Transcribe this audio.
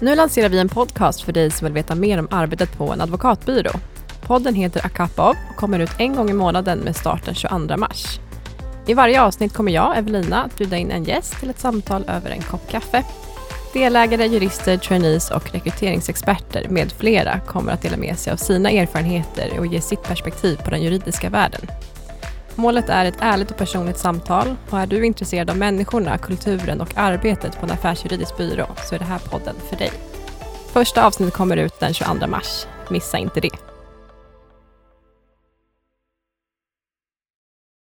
Nu lanserar vi en podcast för dig som vill veta mer om arbetet på en advokatbyrå. Podden heter A och kommer ut en gång i månaden med start den 22 mars. I varje avsnitt kommer jag, Evelina, att bjuda in en gäst till ett samtal över en kopp kaffe. Delägare, jurister, trainees och rekryteringsexperter med flera kommer att dela med sig av sina erfarenheter och ge sitt perspektiv på den juridiska världen. Målet är ett ärligt och personligt samtal och är du intresserad av människorna, kulturen och arbetet på en affärsjuridisk byrå så är det här podden för dig. Första avsnittet kommer ut den 22 mars. Missa inte det.